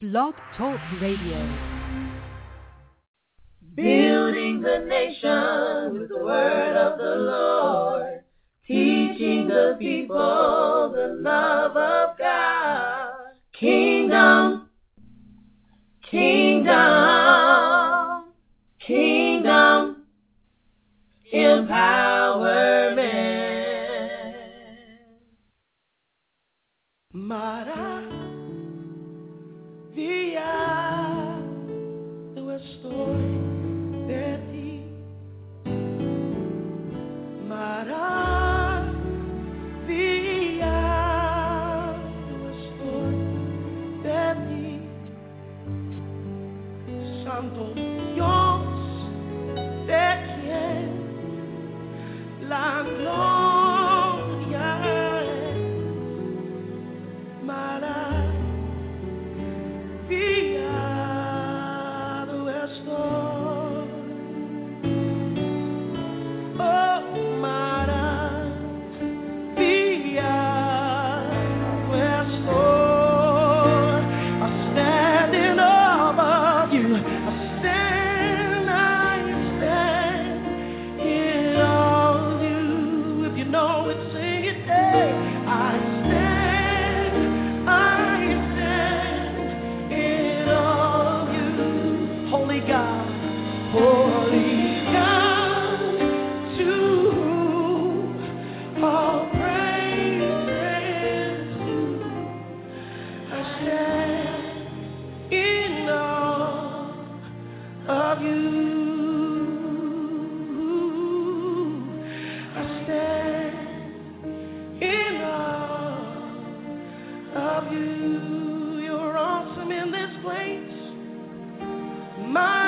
Blog Talk Radio. Building the nation with the word of the Lord, teaching the people the love of God. Kingdom, kingdom, kingdom, empowerment. Of you. You're awesome in this place, mighty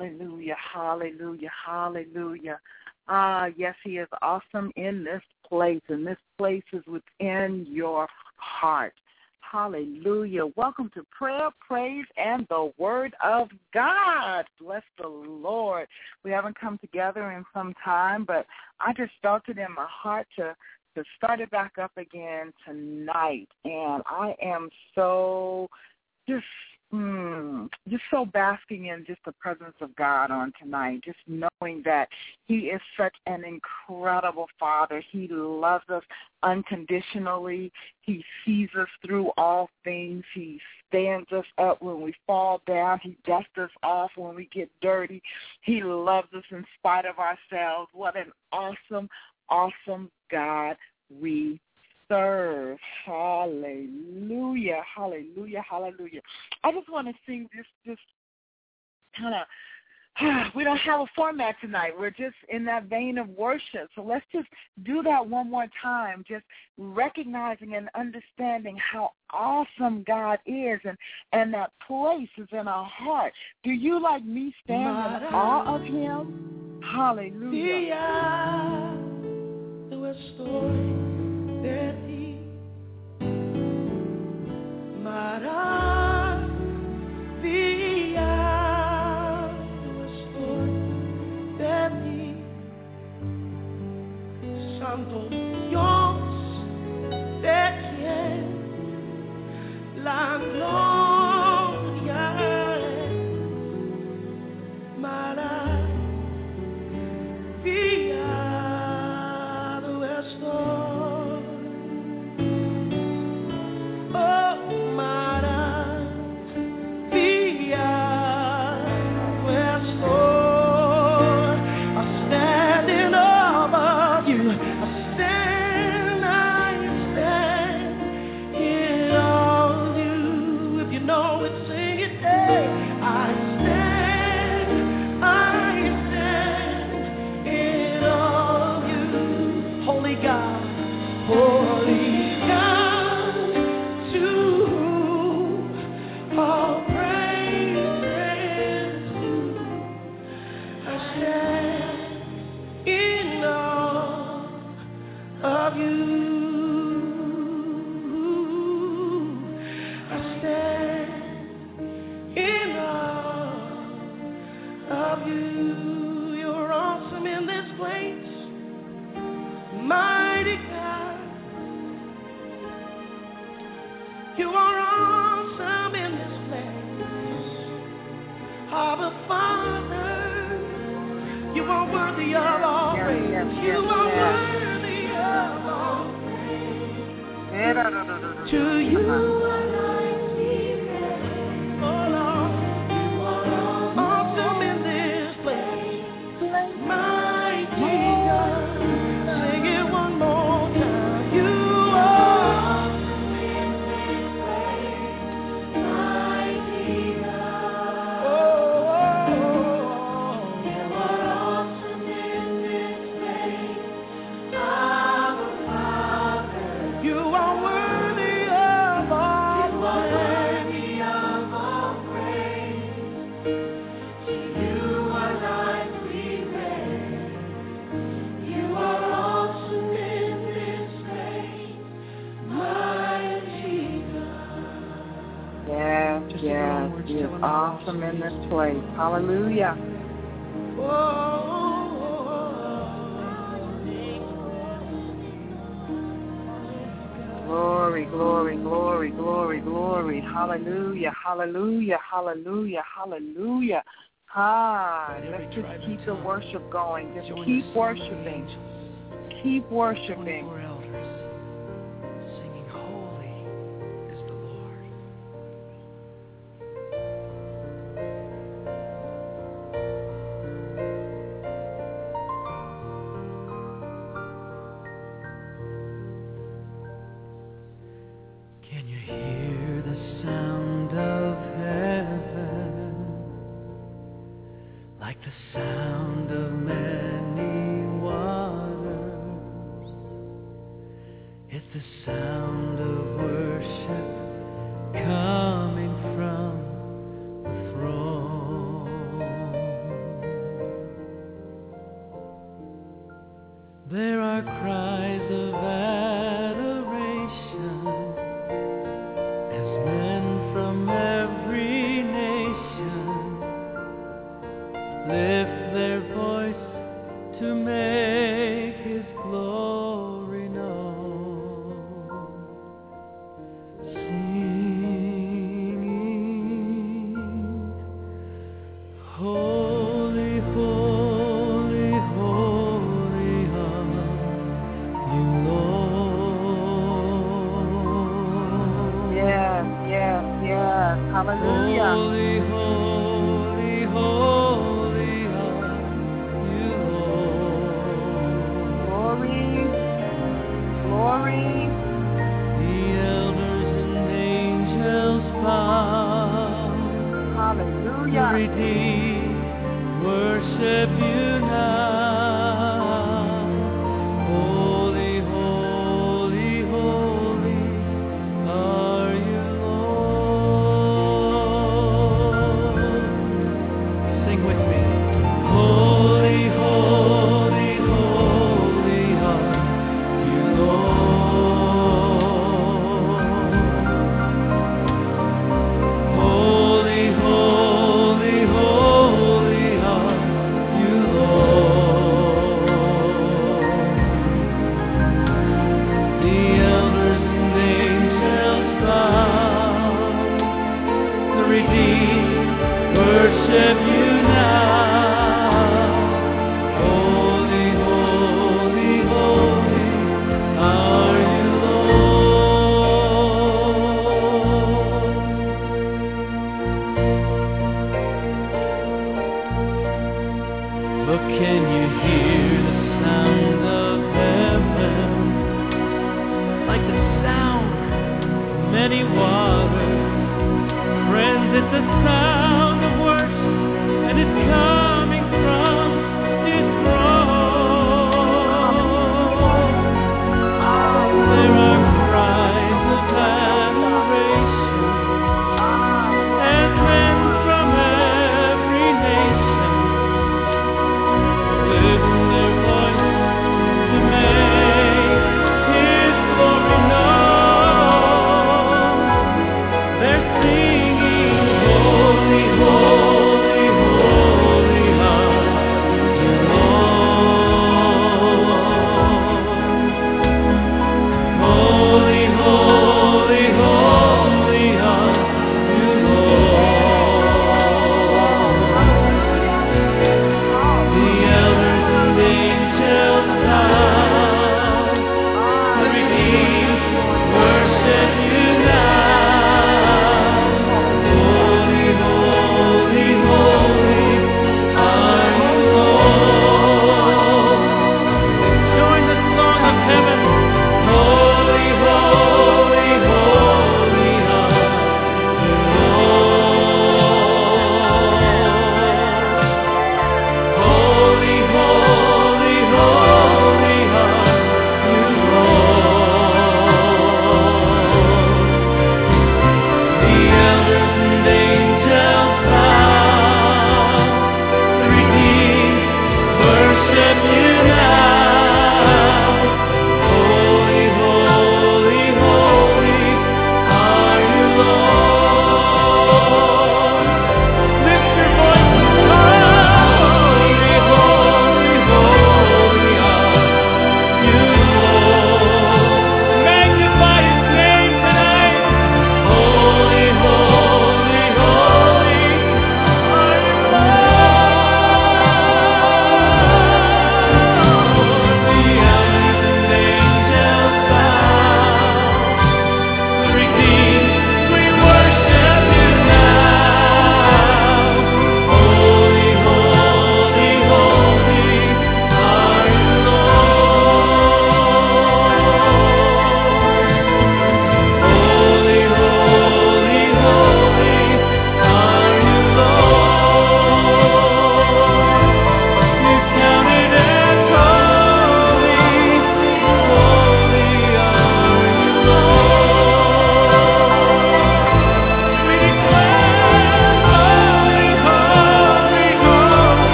Hallelujah, hallelujah, hallelujah. Ah, yes, he is awesome in this place, and this place is within your heart. Hallelujah. Welcome to prayer, praise, and the word of God. Bless the Lord. We haven't come together in some time, but I just felt it in my heart to to start it back up again tonight. And I am so just mm, just so basking in just the presence of God on tonight, just knowing that He is such an incredible Father. He loves us unconditionally. He sees us through all things. He stands us up when we fall down. He dusts us off when we get dirty. He loves us in spite of ourselves. What an awesome, awesome God we serve. Hallelujah, hallelujah, hallelujah. I just want to sing this, this kind of. We don't have a format tonight. We're just in that vein of worship. So let's just do that one more time, just recognizing and understanding how awesome God is and, and that place is in our heart. Do you, like me, stand in awe of Him? Hallelujah. Tu worship going. Just keep worshiping. Keep worshiping.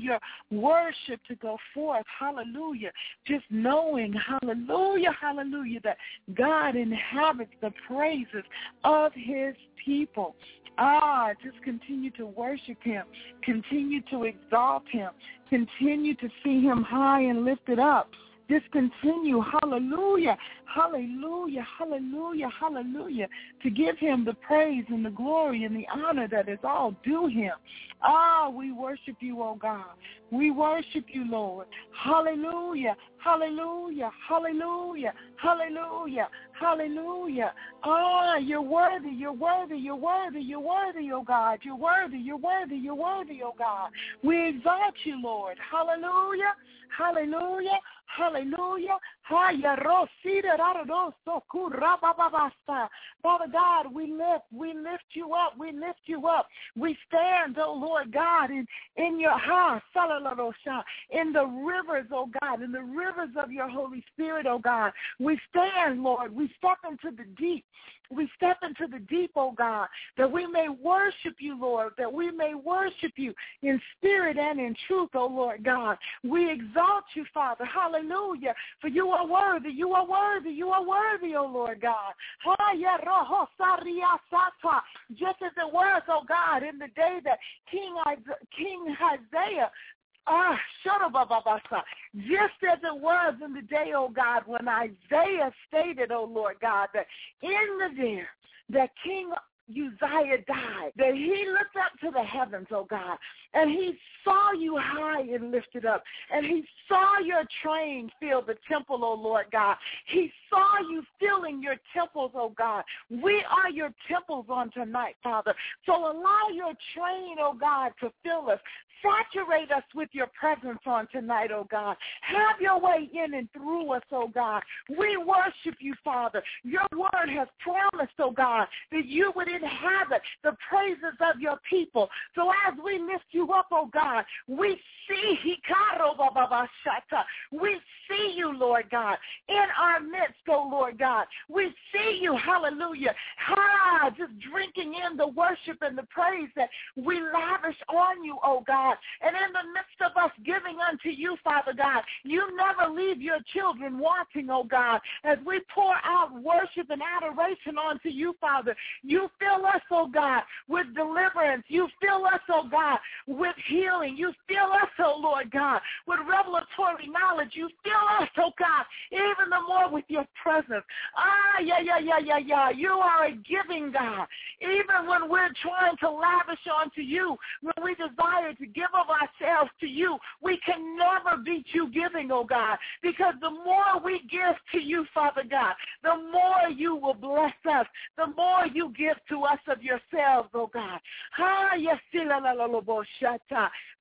Your worship to go forth, hallelujah. Just knowing, hallelujah, hallelujah, that God inhabits the praises of his people. Ah, just continue to worship him. Continue to exalt him. Continue to see him high and lifted up. Just continue, hallelujah, hallelujah, hallelujah, hallelujah, to give him the praise and the glory and the honor that is all due him. Ah, we worship you, oh God. We worship you, Lord. Hallelujah, hallelujah, hallelujah, hallelujah, hallelujah. Ah, you're worthy, you're worthy, you're worthy, you're worthy, oh God. You're worthy, you're worthy, you're worthy, oh God. We exalt you, Lord. Hallelujah, hallelujah, hallelujah. Father God, we lift, we lift you up, we lift you up. We stand, oh Lord God, in, in your house, in the rivers, oh God, in the rivers of your Holy Spirit, oh God. We stand, Lord. We step into the deep. We step into the deep, oh God, that we may worship you, Lord, that we may worship you in spirit and in truth, oh Lord God. We exalt you, Father. Hallelujah. For you are worthy. You are worthy. You are worthy, oh Lord God. Just as it was, oh God, in the day that King, King Isaiah Ah, just as it was in the day, oh God, when Isaiah stated, oh Lord God, that in the day that King Uzziah died, that he looked up to the heavens, oh God, and he saw you high and lifted up, and he saw your train fill the temple, oh Lord God. He saw you filling your temples, oh God. We are your temples on tonight, Father. So allow your train, oh God, to fill us. Saturate us with your presence on tonight, oh God. Have your way in and through us, oh God. We worship you, Father. Your word has promised, oh God, that you would inhabit the praises of your people. So as we lift you up, oh God, we see we see you, Lord God, in our midst, oh Lord God. We see you, hallelujah, ah, just drinking in the worship and the praise that we lavish on you, oh God. And in the midst of us giving unto you, Father God, you never leave your children wanting, oh God. As we pour out worship and adoration onto you, Father, you fill us, oh God, with deliverance. You fill us, oh God, with healing. You fill us, oh Lord God, with revelatory knowledge. You fill us, oh God, even the more with your presence. Ah, yeah, yeah, yeah, yeah, yeah. You are a giving God. Even when we're trying to lavish onto you, when we desire to give of ourselves to you, we can never beat you giving, oh God, because the more we give to you, Father God, the more you will bless us, the more you give to us of yourselves, oh God.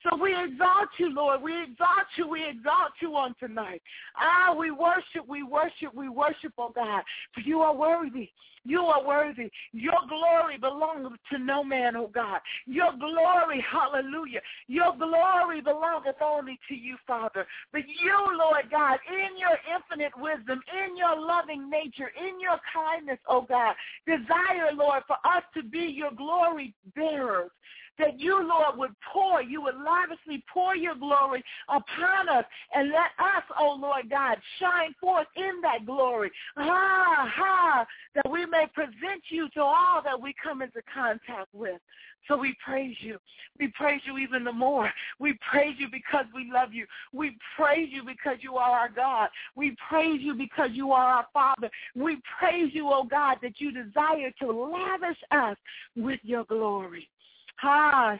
So we exalt you, Lord. We exalt you. We exalt you on tonight. Ah, we worship, we worship, we worship, oh God. For you are worthy. You are worthy. Your glory belongs to no man, oh God. Your glory, hallelujah. Your glory belongeth only to you, Father. But you, Lord God, in your infinite wisdom, in your loving nature, in your kindness, oh God, desire, Lord, for us to be your glory bearers that you, Lord, would pour, you would lavishly pour your glory upon us and let us, oh Lord God, shine forth in that glory. Ha, ha, that we may present you to all that we come into contact with. So we praise you. We praise you even the more. We praise you because we love you. We praise you because you are our God. We praise you because you are our Father. We praise you, oh God, that you desire to lavish us with your glory. Ah,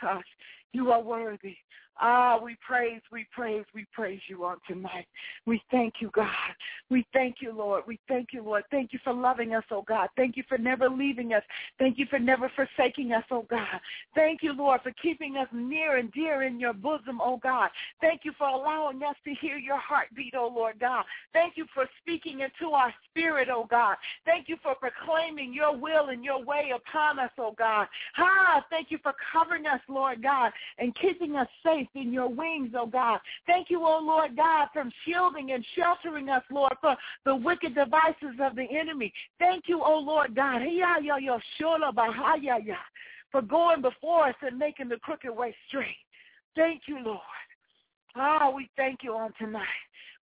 ha, you are worthy. Ah, we praise, we praise, we praise you on tonight. We thank you, God. We thank you, Lord. We thank you, Lord. Thank you for loving us, oh God. Thank you for never leaving us. Thank you for never forsaking us, oh God. Thank you, Lord, for keeping us near and dear in your bosom, oh God. Thank you for allowing us to hear your heartbeat, oh Lord God. Thank you for speaking into our spirit, oh God. Thank you for proclaiming your will and your way upon us, oh God. Ah, thank you for covering us, Lord God, and keeping us safe in your wings, oh God. Thank you, oh Lord God, from shielding and sheltering us, Lord, from the wicked devices of the enemy. Thank you, oh Lord God, for going before us and making the crooked way straight. Thank you, Lord. Ah, we thank you on tonight.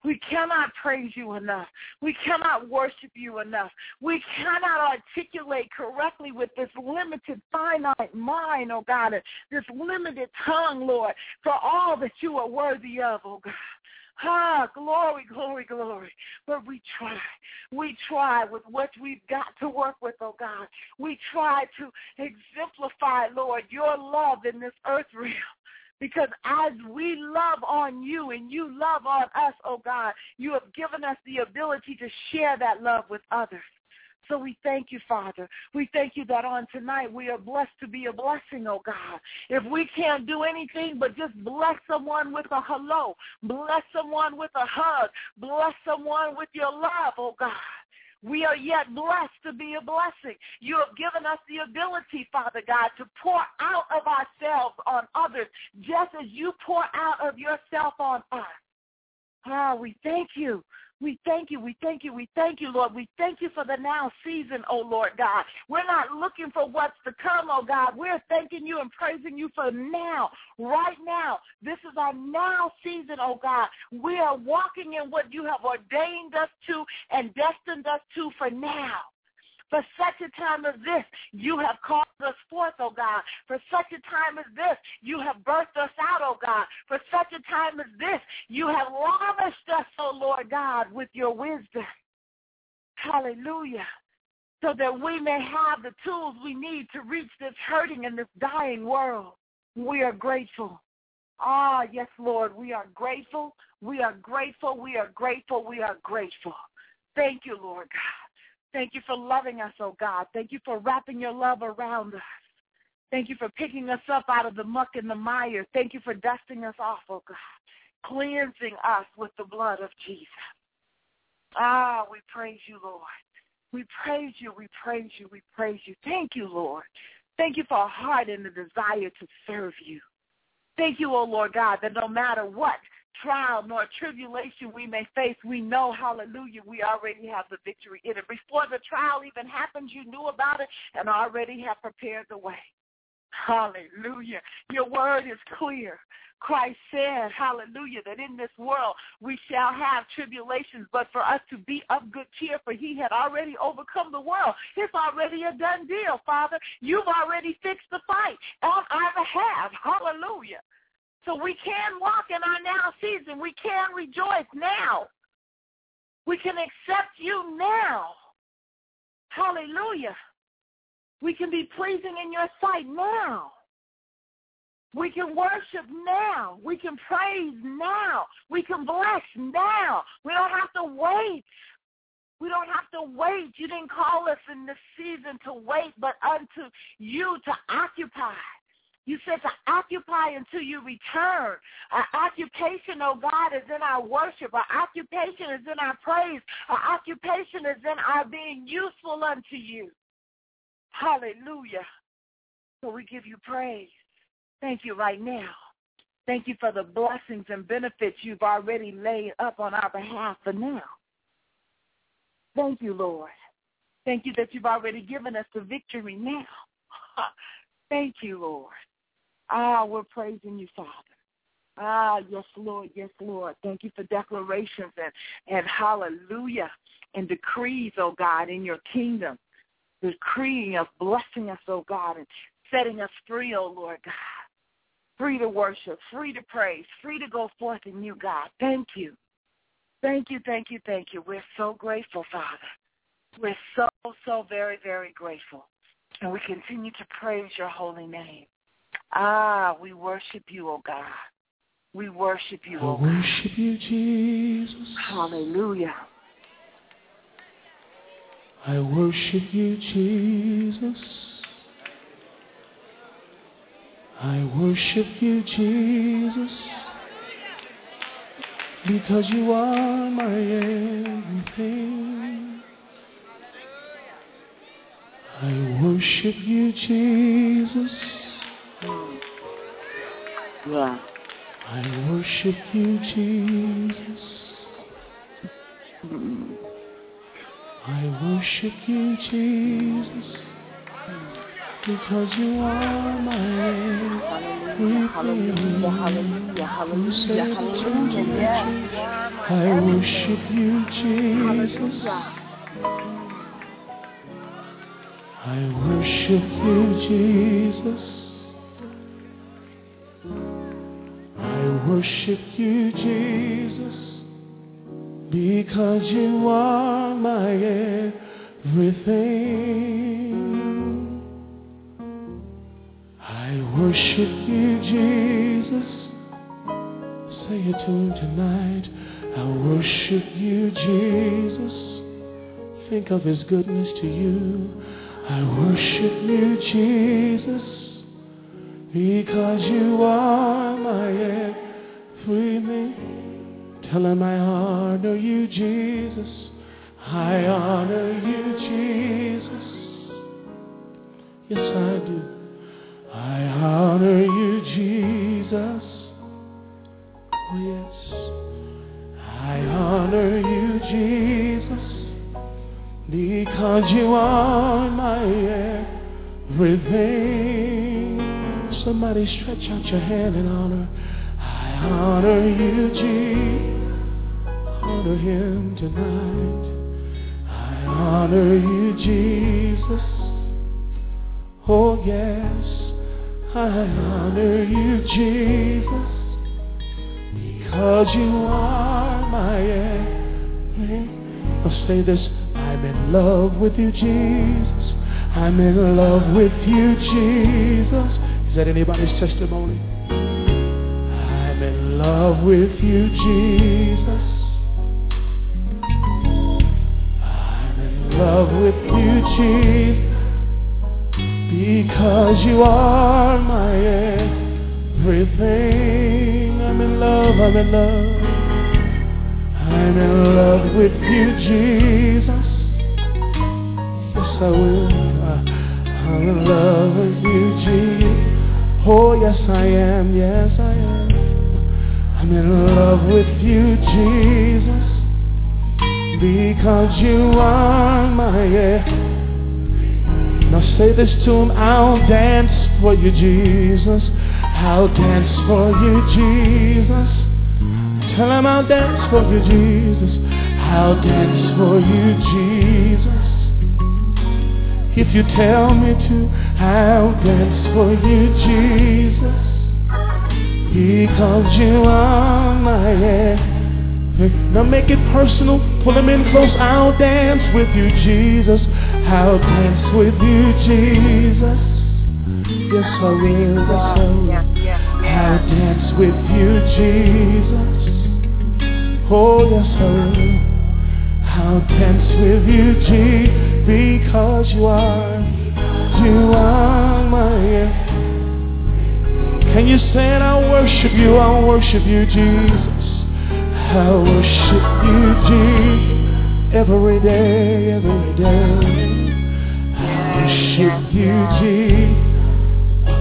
We cannot praise you enough. We cannot worship you enough. We cannot articulate correctly with this limited, finite mind, oh God, and this limited tongue, Lord, for all that you are worthy of, oh God. Ah, glory, glory, glory. But we try. We try with what we've got to work with, oh God. We try to exemplify, Lord, your love in this earth realm. Because as we love on you and you love on us, oh God, you have given us the ability to share that love with others. So we thank you, Father. We thank you that on tonight we are blessed to be a blessing, oh God. If we can't do anything but just bless someone with a hello, bless someone with a hug, bless someone with your love, oh God. We are yet blessed to be a blessing. You have given us the ability, Father God, to pour out of ourselves on others, just as you pour out of yourself on us. Ah, we thank you. We thank you. We thank you. We thank you, Lord. We thank you for the now season, oh Lord God. We're not looking for what's to come, oh God. We're thanking you and praising you for now, right now. This is our now season, oh God. We are walking in what you have ordained us to and destined us to for now. For such a time as this, you have called us forth, oh God. For such a time as this, you have birthed us out, oh God. For such a time as this, you have lavished us, oh Lord God, with your wisdom. Hallelujah. So that we may have the tools we need to reach this hurting and this dying world. We are grateful. Ah, yes, Lord, we are grateful. We are grateful. We are grateful. We are grateful. Thank you, Lord God. Thank you for loving us, oh God. Thank you for wrapping your love around us. Thank you for picking us up out of the muck and the mire. Thank you for dusting us off, oh God, cleansing us with the blood of Jesus. Ah, we praise you, Lord. We praise you, we praise you, we praise you. Thank you, Lord. Thank you for a heart and the desire to serve you. Thank you, O oh Lord God, that no matter what trial nor tribulation we may face, we know, hallelujah, we already have the victory in it. Before the trial even happens, you knew about it and already have prepared the way. Hallelujah. Your word is clear. Christ said, hallelujah, that in this world we shall have tribulations, but for us to be of good cheer, for he had already overcome the world. It's already a done deal, Father. You've already fixed the fight on our behalf. Hallelujah. So we can walk in our now season. We can rejoice now. We can accept you now. Hallelujah. We can be pleasing in your sight now. We can worship now. We can praise now. We can bless now. We don't have to wait. We don't have to wait. You didn't call us in this season to wait, but unto you to occupy. You said to occupy until you return. Our occupation, oh God, is in our worship. Our occupation is in our praise. Our occupation is in our being useful unto you. Hallelujah. So we give you praise. Thank you right now. Thank you for the blessings and benefits you've already laid up on our behalf for now. Thank you, Lord. Thank you that you've already given us the victory now. Thank you, Lord. Ah, we're praising you, Father. Ah, yes, Lord, yes, Lord. Thank you for declarations and, and hallelujah and decrees, oh God, in your kingdom. Decreeing of blessing us, oh God, and setting us free, oh Lord God. Free to worship, free to praise, free to go forth in you, God. Thank you. Thank you, thank you, thank you. We're so grateful, Father. We're so, so very, very grateful. And we continue to praise your holy name. Ah, we worship you, oh God. We worship you, oh God. Worship you, Jesus. Hallelujah. I worship you, Jesus. I worship you, Jesus. Because you are my everything. I worship you, Jesus. Yeah. I worship you, Jesus. Mm. I worship you, Jesus. Because you are my Hallelujah, hallelujah, hallelujah, hallelujah, hallelujah. Yes, you are my I worship you, Jesus. I worship you, Jesus. Worship you, Jesus, because you are my everything. I worship you, Jesus. Say it to him tonight. I worship you, Jesus. Think of his goodness to you. I worship you, Jesus, because you are my everything. Tell him I honor you, Jesus. I honor you, Jesus. Yes, I do. I honor you, Jesus. Oh, yes. I honor you, Jesus. Because you are my everything. Somebody stretch out your hand and honor. I honor you, Jesus. Honor him tonight. I honor you, Jesus. Oh, yes. I honor you, Jesus. Because you are my everything. I'll say this. I'm in love with you, Jesus. I'm in love with you, Jesus. Is that anybody's testimony? Love with you, Jesus. I'm in love with you, Jesus. Because you are my everything. I'm in love, I'm in love. I'm in love with you, Jesus. Yes, I will. I'm in love with you, Jesus. Oh, yes, I am. Yes, I am. I'm in love with you, Jesus. Because you are my yeah. Now say this to him. I'll dance for you, Jesus. I'll dance for you, Jesus. Tell him I'll dance for you, Jesus. I'll dance for you, Jesus. If you tell me to, I'll dance for you, Jesus. Because you are my everything. Now make it personal. Pull him in close. I'll dance with you, Jesus. I'll dance with you, Jesus. Yes, I will. Yes, I will. I'll dance with you, Jesus. Oh, yes, I will. I'll dance with you, Jesus, because you are, you are my. Can you say it? I'll worship you, I'll worship you, Jesus. I'll worship you, Jesus, every day, every day. I'll worship you, Jesus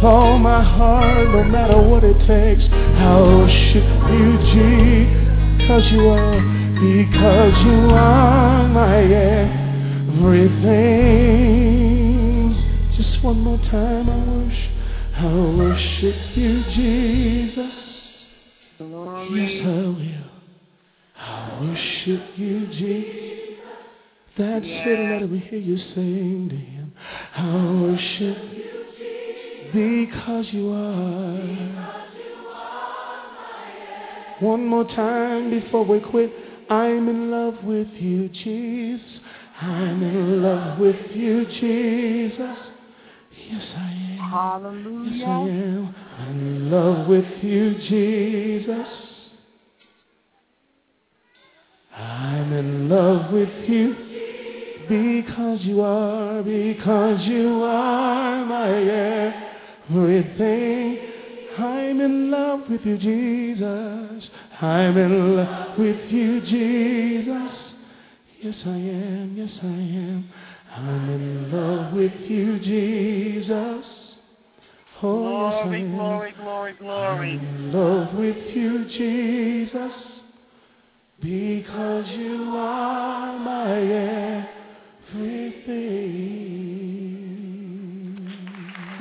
with all my heart, no matter what it takes. I'll worship you, Jesus, because you are, because you are my everything. Just one more time, I worship, you, Jesus. Yes, I will. I'll worship you, Jesus. That's it. Let me hear you sing to him. I'll worship because you are. One more time before we quit. I'm in love with you, Jesus. I'm in love with you, Jesus. Yes, I am. Yes, I am. I'm in love with you, Jesus. I'm in love with you because you are, because you are my everything. I'm in love with you, Jesus. I'm in love with you, Jesus. Yes, I am. Yes, I am. I'm in love with you, Jesus. Oh, yes, Glory, glory, glory, I'm in love with you, Jesus, because you are my everything.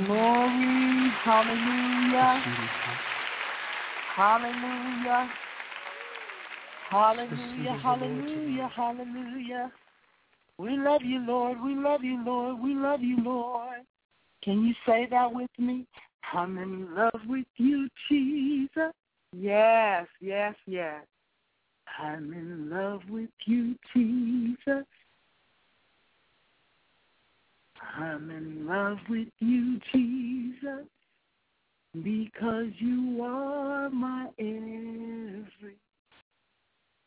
Glory, hallelujah. Hallelujah. Hallelujah, hallelujah, hallelujah. We love you, Lord. We love you, Lord. We love you, Lord. Can you say that with me? I'm in love with you, Jesus. Yes, yes, yes. I'm in love with you, Jesus. I'm in love with you, Jesus, because you are my everything.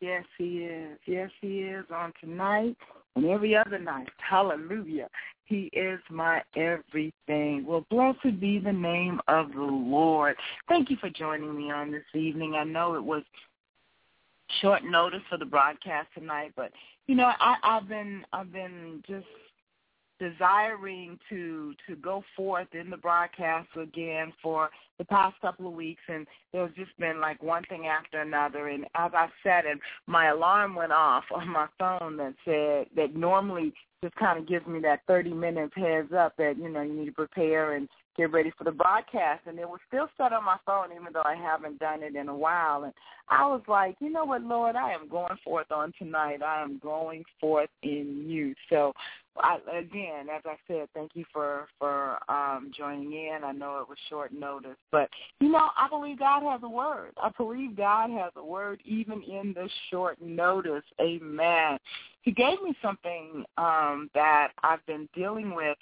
Yes, he is. Yes, he is on tonight and every other night. Hallelujah. He is my everything. Well, blessed be the name of the Lord. Thank you for joining me on this evening. I know it was short notice for the broadcast tonight, but you know, I, I've been I've been just desiring to to go forth in the broadcast again for the past couple of weeks and there's just been like one thing after another and as I said and my alarm went off on my phone that said that normally just kind of gives me that 30 minutes heads up that you know you need to prepare and get ready for the broadcast and it was still set on my phone even though I haven't done it in a while and I was like, you know what, Lord, I am going forth on tonight. I am going forth in you. So I, again, as I said, thank you for for um, joining in. I know it was short notice, but you know, I believe God has a word. I believe God has a word even in this short notice. Amen. He gave me something um, that I've been dealing with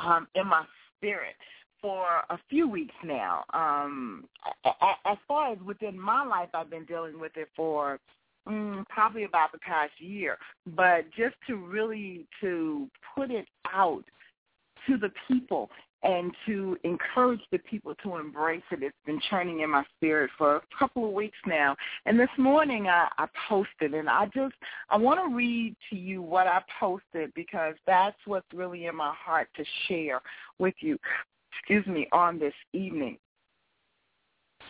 um, in my spirit for a few weeks now. Um, as far as within my life, I've been dealing with it for mm, probably about the past year. But just to really to put it out to the people and to encourage the people to embrace it. It's been churning in my spirit for a couple of weeks now. And this morning I, I posted and I just I want to read to you what I posted because that's what's really in my heart to share with you. Excuse me, on this evening.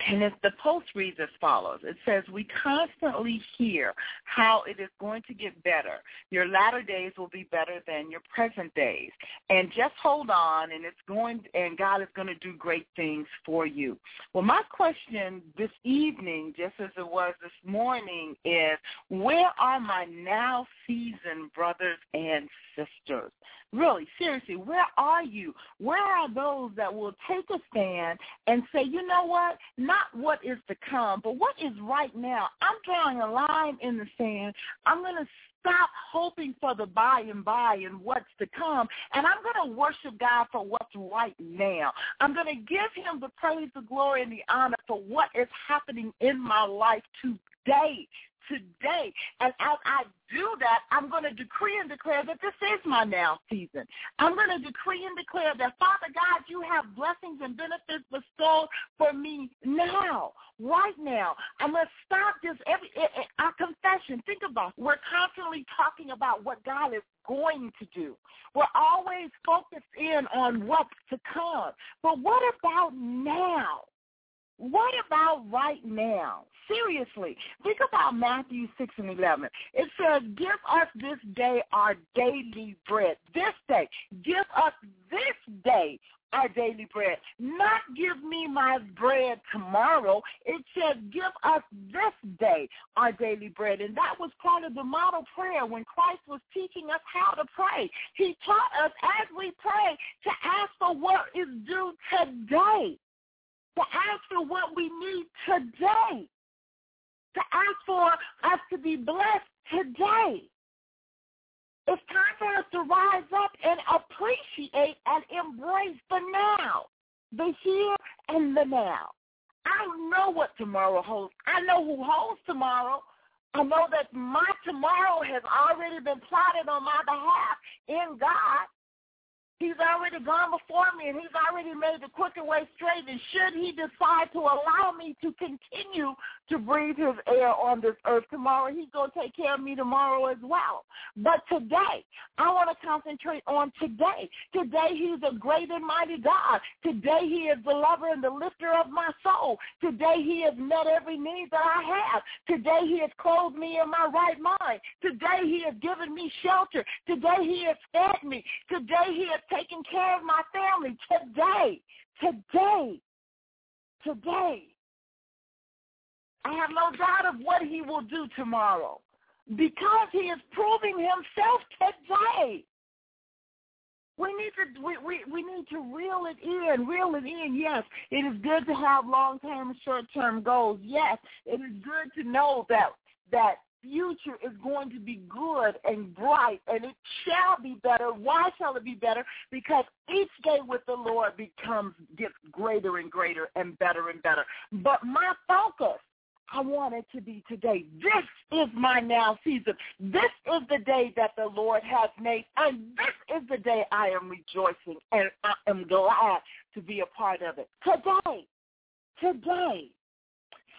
And if the post reads as follows, it says, we constantly hear how it is going to get better. Your latter days will be better than your present days. And just hold on and it's going, and God is going to do great things for you. Well, my question this evening, just as it was this morning, is where are my now seasoned brothers and sisters? Really, seriously, where are you? Where are those that will take a stand and say, you know what? Not what is to come, but what is right now. I'm drawing a line in the sand. I'm going to stop hoping for the by and by and what's to come. And I'm going to worship God for what's right now. I'm going to give him the praise, the glory, and the honor for what is happening in my life today today. And as I do that, I'm going to decree and declare that this is my now season. I'm going to decree and declare that, Father God, you have blessings and benefits bestowed for me now, right now. I'm going to stop this every eh, eh, our confession. Think about it. We're constantly talking about what God is going to do. We're always focused in on what's to come. But what about now? What about right now? Seriously, think about Matthew 6 and 11. It says, give us this day our daily bread. This day. Give us this day our daily bread. Not give me my bread tomorrow. It said, give us this day our daily bread. And that was part of the model prayer when Christ was teaching us how to pray. He taught us as we pray to ask for what is due today to ask for what we need today, to ask for us to be blessed today. It's time for us to rise up and appreciate and embrace the now, the here and the now. I don't know what tomorrow holds. I know who holds tomorrow. I know that my tomorrow has already been plotted on my behalf in God. He's already gone before me and he's already made the crooked way straight. And should he decide to allow me to continue to breathe his air on this earth tomorrow, he's going to take care of me tomorrow as well. But today, I want to concentrate on today. Today he's a great and mighty God. Today he is the lover and the lifter of my soul. Today he has met every need that I have. Today he has clothed me in my right mind. Today he has given me shelter. Today he has fed me. Today he has taken care of my family. Today, today, today. I have no doubt of what he will do tomorrow because he is proving himself today. We need to we, we, we need to reel it in, reel it in. Yes, it is good to have long term short term goals. Yes, it is good to know that that future is going to be good and bright and it shall be better. Why shall it be better? Because each day with the Lord becomes gets greater and greater and better and better. But my focus I want it to be today. This is my now season. This is the day that the Lord has made, and this is the day I am rejoicing, and I am glad to be a part of it. Today, today,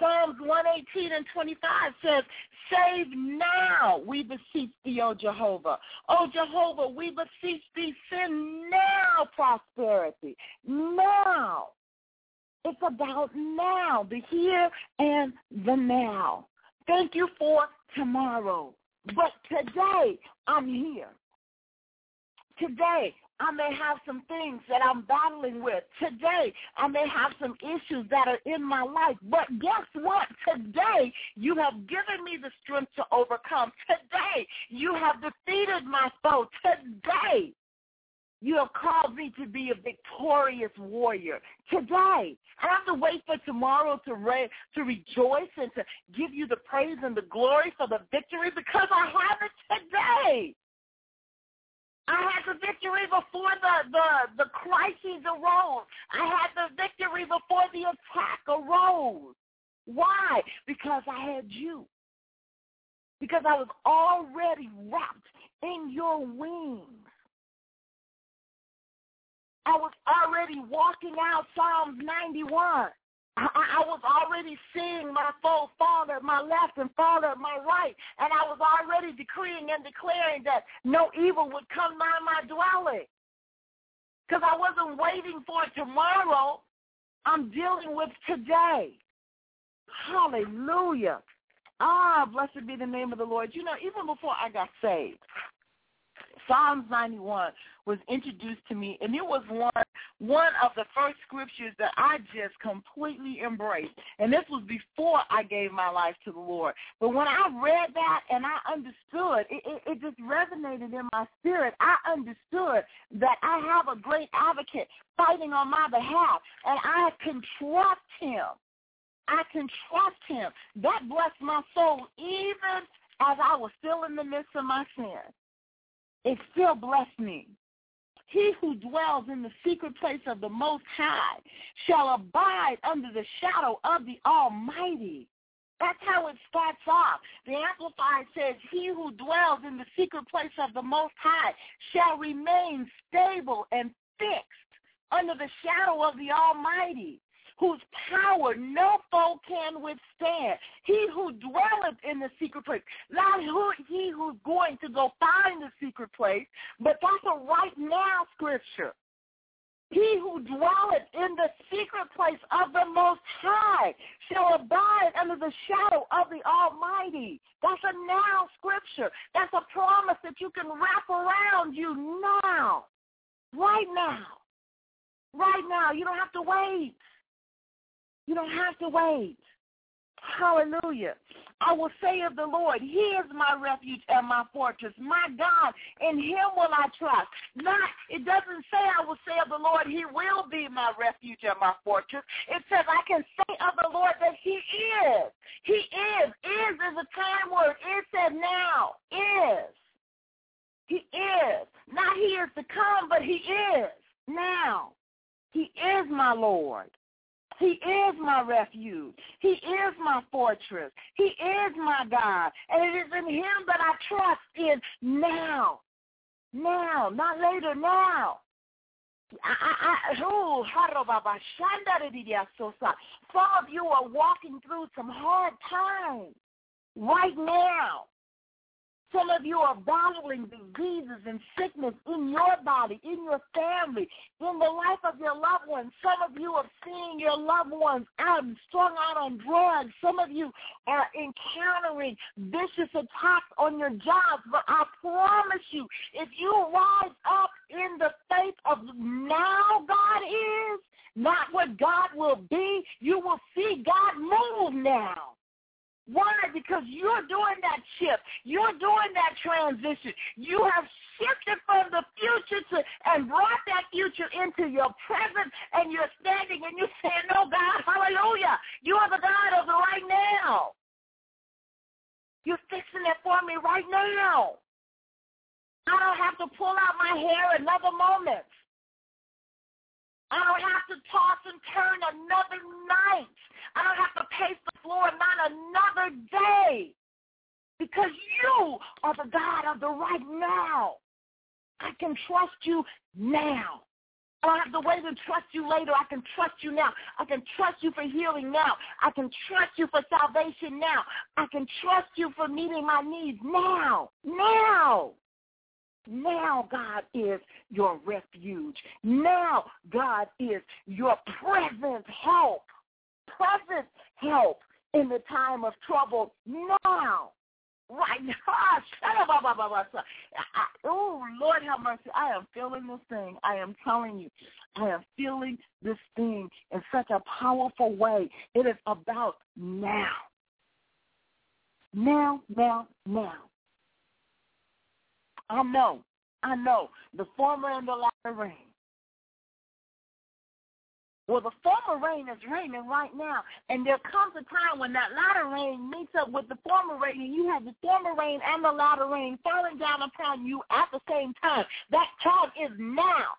Psalms 118 and 25 says, Save now, we beseech thee, O Jehovah. O Jehovah, we beseech thee, send now prosperity. Now. It's about now, the here and the now. Thank you for tomorrow. But today, I'm here. Today, I may have some things that I'm battling with. Today, I may have some issues that are in my life. But guess what? Today, you have given me the strength to overcome. Today, you have defeated my foe. Today, you have called me to be a victorious warrior today. I have to wait for tomorrow to re- to rejoice and to give you the praise and the glory for the victory because I have it today. I had the victory before the, the, the crises arose. I had the victory before the attack arose. Why? Because I had you. Because I was already wrapped in your wings. I was already walking out Psalms 91. I, I was already seeing my foe fall at my left and fall at my right. And I was already decreeing and declaring that no evil would come nigh my dwelling. Because I wasn't waiting for tomorrow. I'm dealing with today. Hallelujah. Ah, blessed be the name of the Lord. You know, even before I got saved, Psalms 91 was introduced to me, and it was one one of the first scriptures that I just completely embraced. And this was before I gave my life to the Lord. But when I read that and I understood, it, it, it just resonated in my spirit. I understood that I have a great advocate fighting on my behalf, and I can trust him. I can trust him. That blessed my soul even as I was still in the midst of my sin it still blessed me. He who dwells in the secret place of the Most High shall abide under the shadow of the Almighty. That's how it starts off. The Amplified says, He who dwells in the secret place of the Most High shall remain stable and fixed under the shadow of the Almighty whose power no foe can withstand. He who dwelleth in the secret place. Not who, he who's going to go find the secret place, but that's a right now scripture. He who dwelleth in the secret place of the Most High shall abide under the shadow of the Almighty. That's a now scripture. That's a promise that you can wrap around you now. Right now. Right now. You don't have to wait. You don't have to wait. Hallelujah. I will say of the Lord, He is my refuge and my fortress, my God. In Him will I trust. Not, it doesn't say I will say of the Lord, He will be my refuge and my fortress. It says I can say of the Lord that He is. He is. Is is a time word. It says now. Is. He is. Not He is to come, but He is now. He is my Lord. He is my refuge. He is my fortress. He is my God. And it is in him that I trust in now. Now, not later, now. Some of you are walking through some hard times right now. Some of you are battling diseases and sickness in your body, in your family, in the life of your loved ones. Some of you are seeing your loved ones out and strung out on drugs. Some of you are encountering vicious attacks on your jobs. But I promise you, if you rise up in the faith of now God is, not what God will be, you will see God move now. Why? Because you're doing that shift. You're doing that transition. You have shifted from the future to and brought that future into your present, and you're standing and you're saying, "No, God, hallelujah! You are the God of the right now. You're fixing it for me right now. I don't have to pull out my hair another moment. I don't have to toss and turn another night. I don't have to pace the floor not another day. Because you are the God of the right now. I can trust you now. I don't have to wait and trust you later. I can trust you now. I can trust you for healing now. I can trust you for salvation now. I can trust you for meeting my needs now. Now. Now God is your refuge. Now God is your present help. Present help in the time of trouble now. Right now. Oh, Lord have mercy. I am feeling this thing. I am telling you. I am feeling this thing in such a powerful way. It is about now. Now, now, now. I know, I know, the former and the latter rain. Well, the former rain is raining right now, and there comes a time when that latter rain meets up with the former rain, and you have the former rain and the latter rain falling down upon you at the same time. That time is now.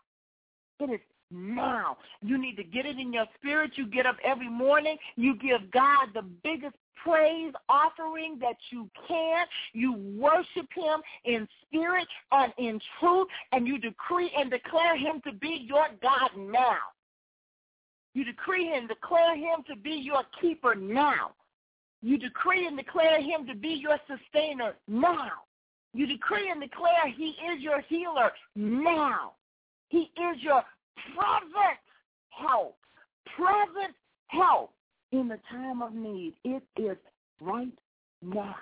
It is now. You need to get it in your spirit. You get up every morning. You give God the biggest praise offering that you can. You worship him in spirit and in truth, and you decree and declare him to be your God now. You decree and declare him to be your keeper now. You decree and declare him to be your sustainer now. You decree and declare he is your healer now. He is your present help. Present help in the time of need. It is right now.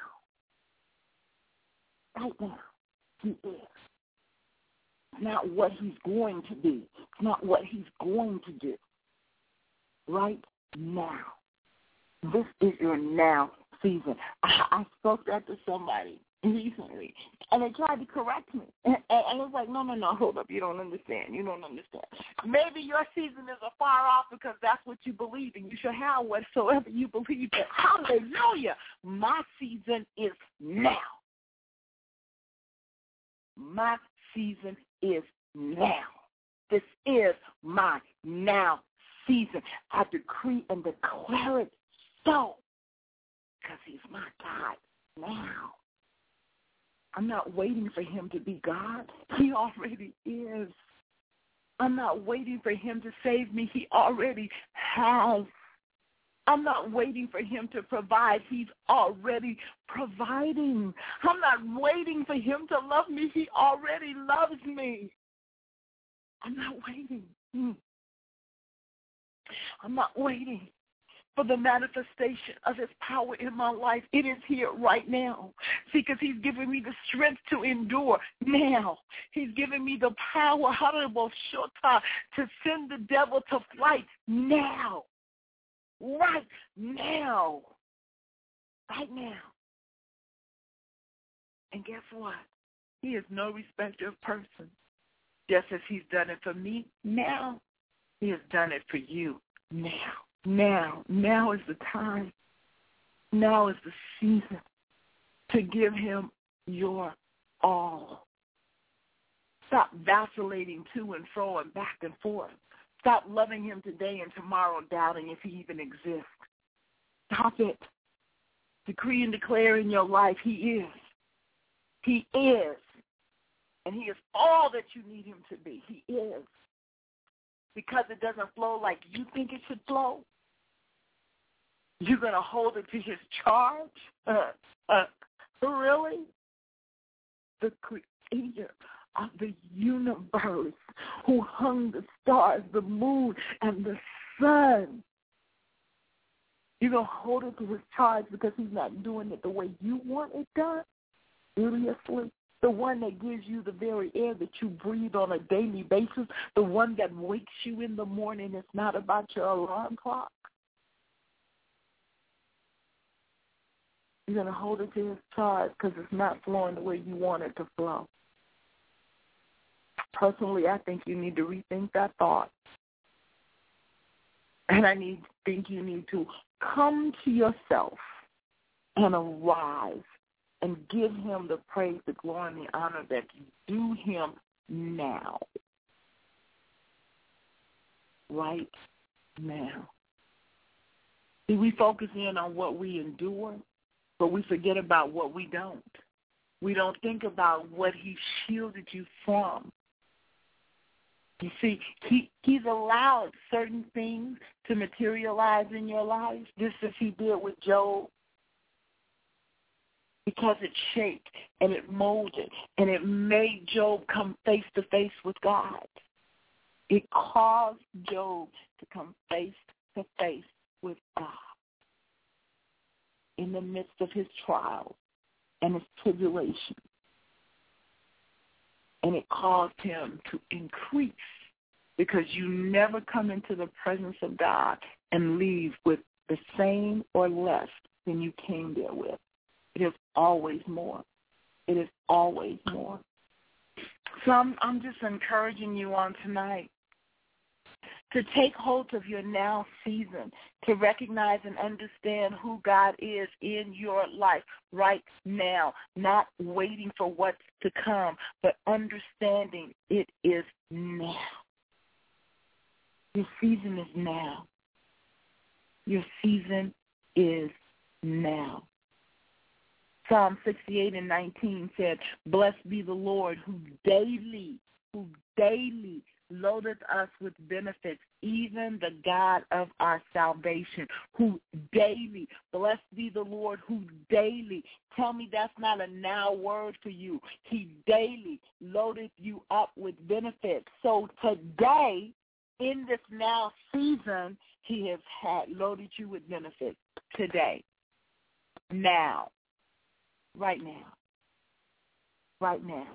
Right now. He is. Not what he's going to be. Not what he's going to do. Right now. This is your now season. I, I spoke that to somebody recently, and they tried to correct me. And, and, it's like, no, no, no, hold up, you don't understand. You don't understand. Maybe your season is afar off because that's what you believe, and you should have whatsoever you believe in. Hallelujah. My season is now. My season is now. This is my now season. I decree and declare it so because he's my God now. I'm not waiting for him to be God. He already is. I'm not waiting for him to save me. He already has. I'm not waiting for him to provide. He's already providing. I'm not waiting for him to love me. He already loves me. I'm not waiting. Hmm. I'm not waiting for the manifestation of his power in my life. It is here right now. See, because he's given me the strength to endure now. He's given me the power, to send the devil to flight now. Right now. Right now. And guess what? He is no respecter of persons. Just as he's done it for me now, he has done it for you now. Now, now is the time. Now is the season to give him your all. Stop vacillating to and fro and back and forth. Stop loving him today and tomorrow doubting if he even exists. Stop it. Decree and declare in your life he is. He is. And he is all that you need him to be. He is. Because it doesn't flow like you think it should flow. You're going to hold it to his charge? Uh, uh, really? the creator of the universe, who hung the stars, the moon, and the sun. You're going to hold it to his charge because he's not doing it the way you want it done? Seriously? The one that gives you the very air that you breathe on a daily basis, the one that wakes you in the morning. It's not about your alarm clock. You're going to hold it to his charge because it's not flowing the way you want it to flow. Personally, I think you need to rethink that thought. And I need think you need to come to yourself and arise and give him the praise, the glory, and the honor that you do him now. Right now. See, we focus in on what we endure, but we forget about what we don't. We don't think about what he shielded you from. You see, he he's allowed certain things to materialize in your life, just as he did with Job, because it shaped and it molded and it made Job come face to face with God. It caused Job to come face to face with God in the midst of his trials and his tribulation and it caused him to increase because you never come into the presence of God and leave with the same or less than you came there with. It is always more. It is always more. So I'm, I'm just encouraging you on tonight to take hold of your now season, to recognize and understand who God is in your life right now, not waiting for what's to come, but understanding it is now. Your season is now. Your season is now. Psalm 68 and 19 said, Blessed be the Lord who daily, who daily loadeth us with benefits, even the God of our salvation, who daily, blessed be the Lord, who daily, tell me that's not a now word for you. He daily loaded you up with benefits. So today, in this now season, he has had loaded you with benefits today, now, right now, right now.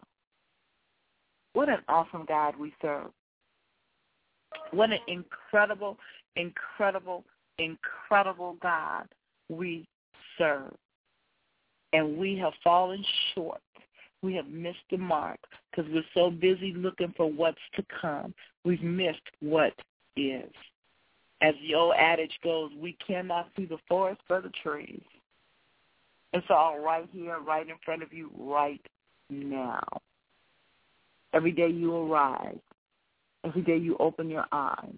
What an awesome God we serve. What an incredible, incredible, incredible God we serve. And we have fallen short. We have missed the mark because we're so busy looking for what's to come. We've missed what is. As the old adage goes, we cannot see the forest for the trees. It's all right here, right in front of you, right now. Every day you arise, every day you open your eyes,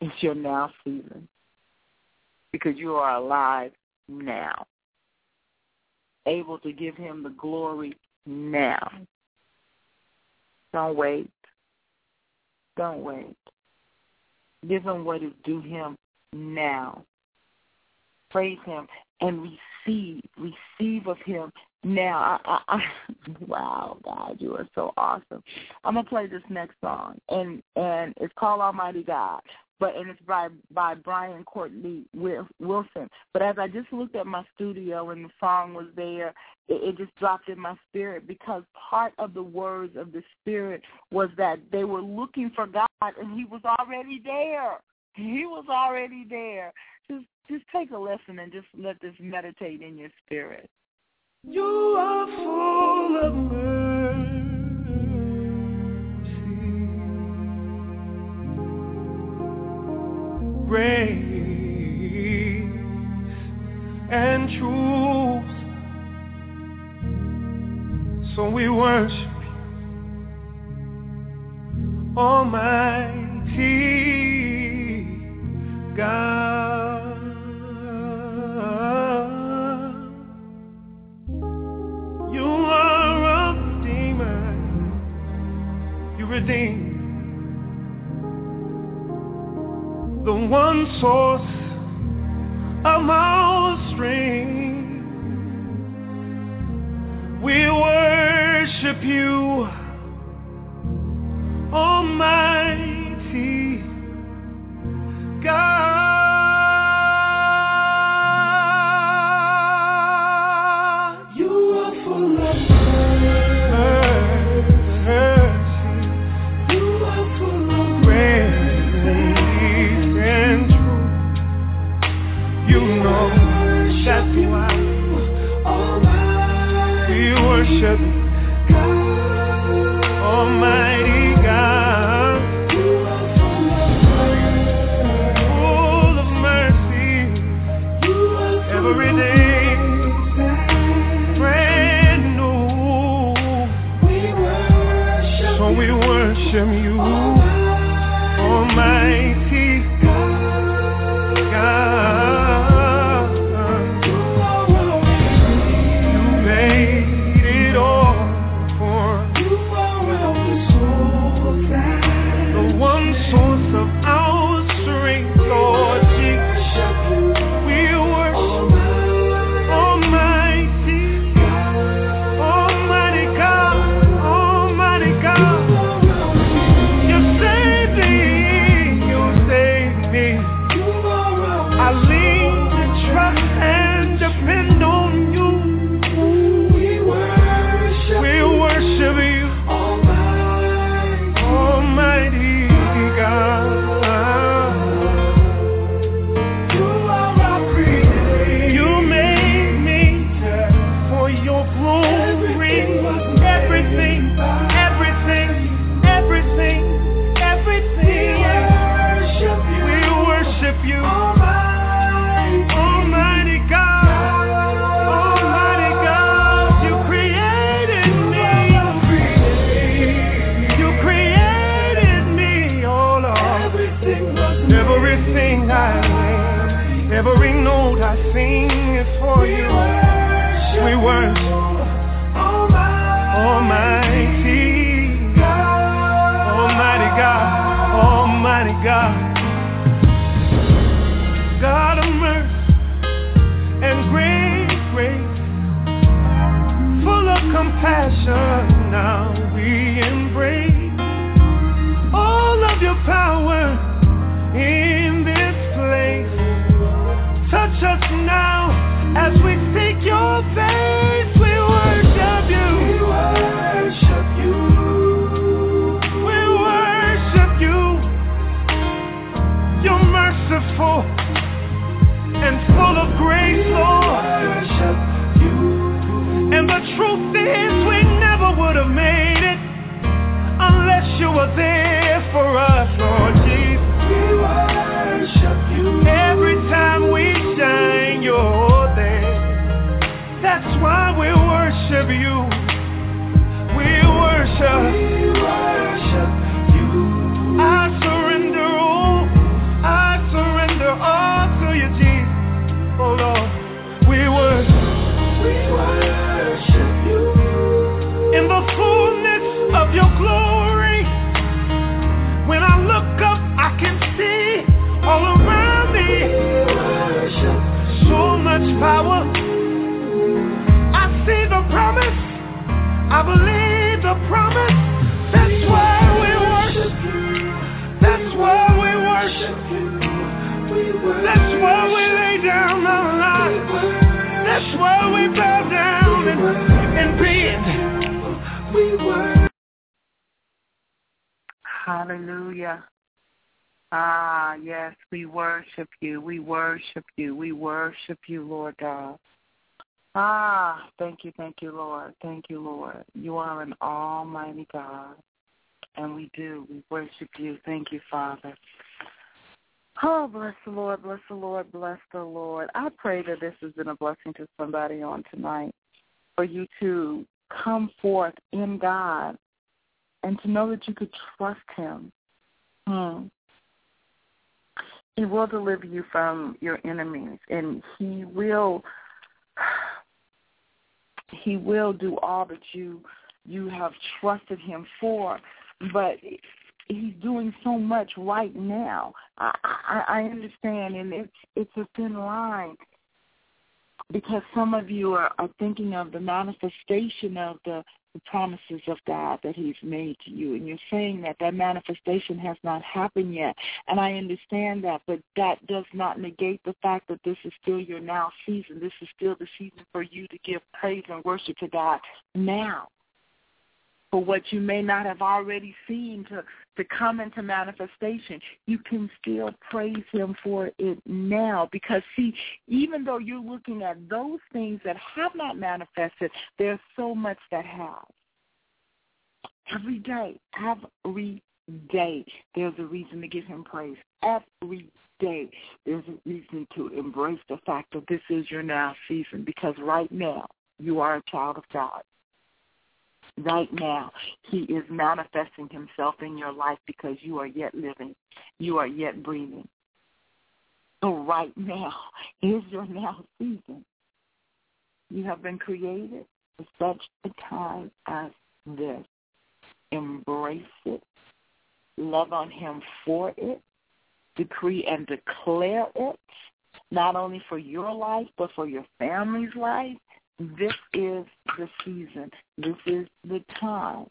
it's your now season because you are alive now, able to give him the glory now. Don't wait. Don't wait. Give him what is due him now. Praise him and receive, receive of him now. I, I, I, wow, God, you are so awesome. I'm gonna play this next song, and and it's called Almighty God but and it's by by Brian Courtney Wilson. But as I just looked at my studio and the song was there, it, it just dropped in my spirit because part of the words of the spirit was that they were looking for God and He was already there. He was already there. Just just take a listen and just let this meditate in your spirit. You are full of mercy. grace and truth. So we worship Almighty God. source of my strength. We worship you. yes, we worship you. We worship you. We worship you, Lord God. Ah, thank you, thank you, Lord. Thank you, Lord. You are an almighty God. And we do. We worship you. Thank you, Father. Oh, bless the Lord, bless the Lord, bless the Lord. I pray that this has been a blessing to somebody on tonight for you to come forth in God and to know that you could trust him. Hmm. He will deliver you from your enemies, and He will He will do all that you you have trusted Him for. But He's doing so much right now. I, I, I understand, and it's it's a thin line because some of you are, are thinking of the manifestation of the the promises of God that he's made to you. And you're saying that that manifestation has not happened yet. And I understand that, but that does not negate the fact that this is still your now season. This is still the season for you to give praise and worship to God now for what you may not have already seen to, to come into manifestation. You can still praise him for it now because see, even though you're looking at those things that have not manifested, there's so much that has. Every day, every day, there's a reason to give him praise. Every day, there's a reason to embrace the fact that this is your now season because right now, you are a child of God right now. He is manifesting himself in your life because you are yet living. You are yet breathing. So right now is your now season. You have been created for such a time as this. Embrace it. Love on him for it. Decree and declare it, not only for your life, but for your family's life this is the season. This is the time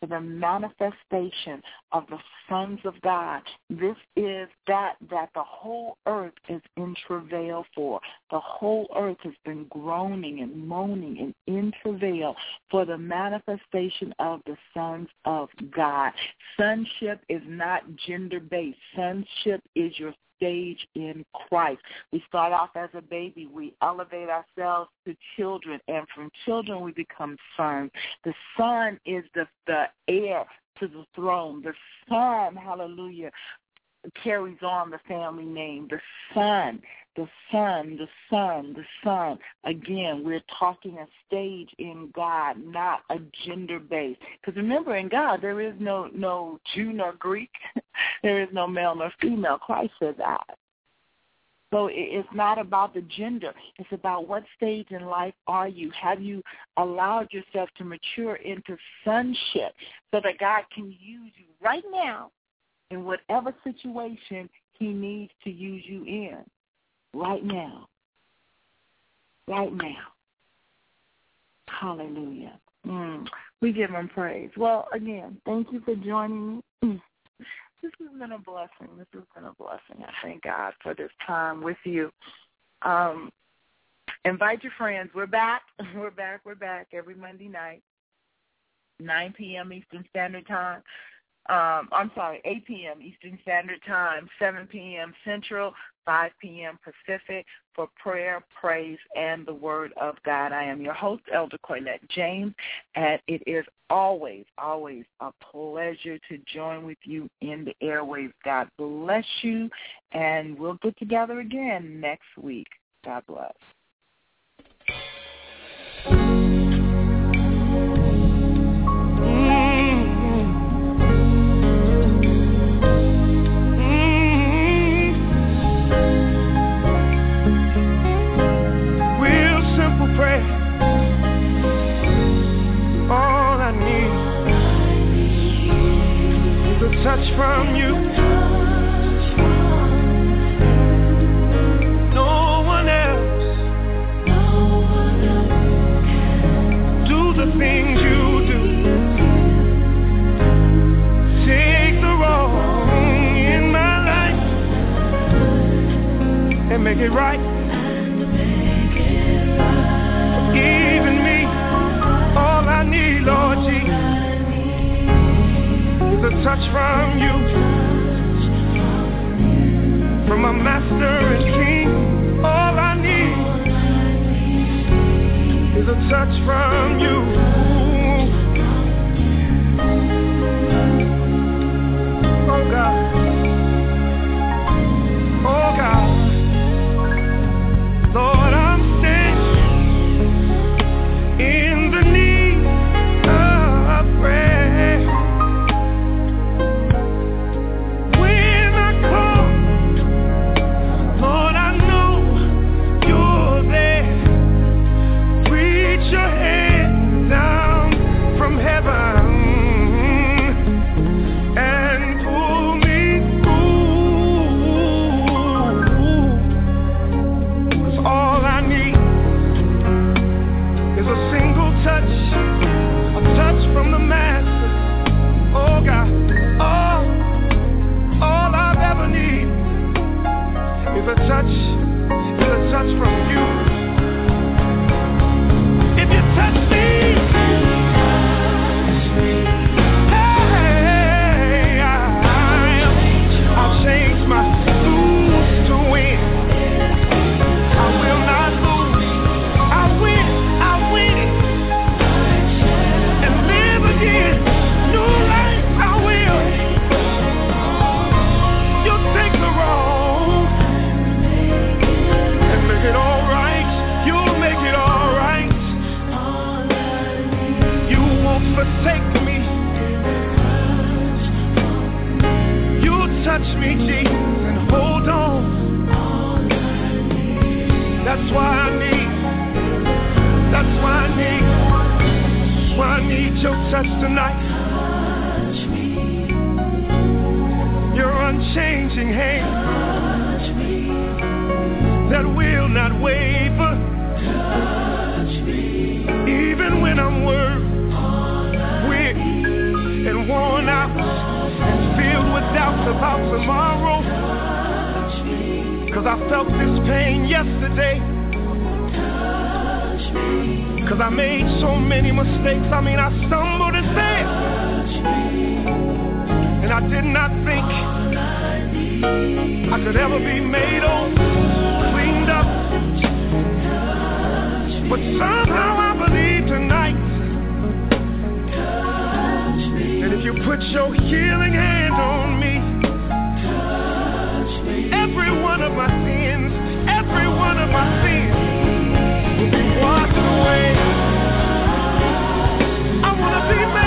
for the manifestation of the sons of God. This is that that the whole earth is in travail for. The whole earth has been groaning and moaning and in travail for the manifestation of the sons of God. Sonship is not gender-based. Sonship is your stage in Christ. We start off as a baby. We elevate ourselves to children, and from children we become sons. The son is the, the heir to the throne. The son, hallelujah, carries on the family name. The son, the son, the son, the son. Again, we're talking a stage in God, not a gender base. Because remember, in God there is no no Jew nor Greek, there is no male nor female. Christ said that. So it's not about the gender. It's about what stage in life are you? Have you allowed yourself to mature into sonship so that God can use you right now in whatever situation he needs to use you in right now. Right now. Hallelujah. Mm. We give him praise. Well, again, thank you for joining me. This has been a blessing. This has been a blessing. I thank God for this time with you. Um, invite your friends. We're back. We're back. We're back every Monday night, 9 p.m. Eastern Standard Time um, I'm sorry, 8 p.m. Eastern Standard Time, 7 p.m. Central, 5 p.m. Pacific for prayer, praise, and the Word of God. I am your host, Elder Cornette James, and it is always, always a pleasure to join with you in the airwaves. God bless you, and we'll get together again next week. God bless. Touch from you. No one else. Do the things you do. Take the wrong in my life and make it right. Forgiving me all I need, Lord Jesus a touch from you. From my master and king, all I need is a touch from you. Oh, now oh, Cause I felt this pain yesterday. Cause I made so many mistakes. I mean, I stumbled and fell. And I did not think I could ever be made over, cleaned up. But somehow I believe tonight that if you put your healing hand on me, every one of my sins, every one of my sins will be washed away. I want to be made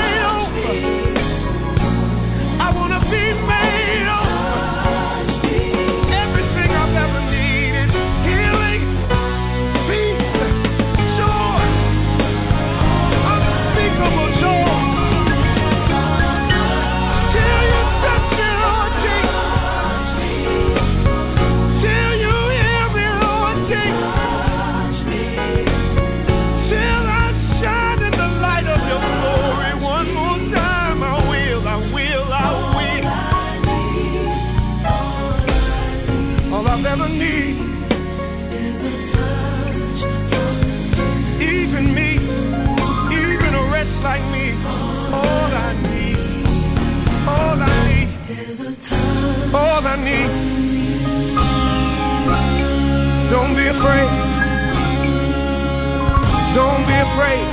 be afraid.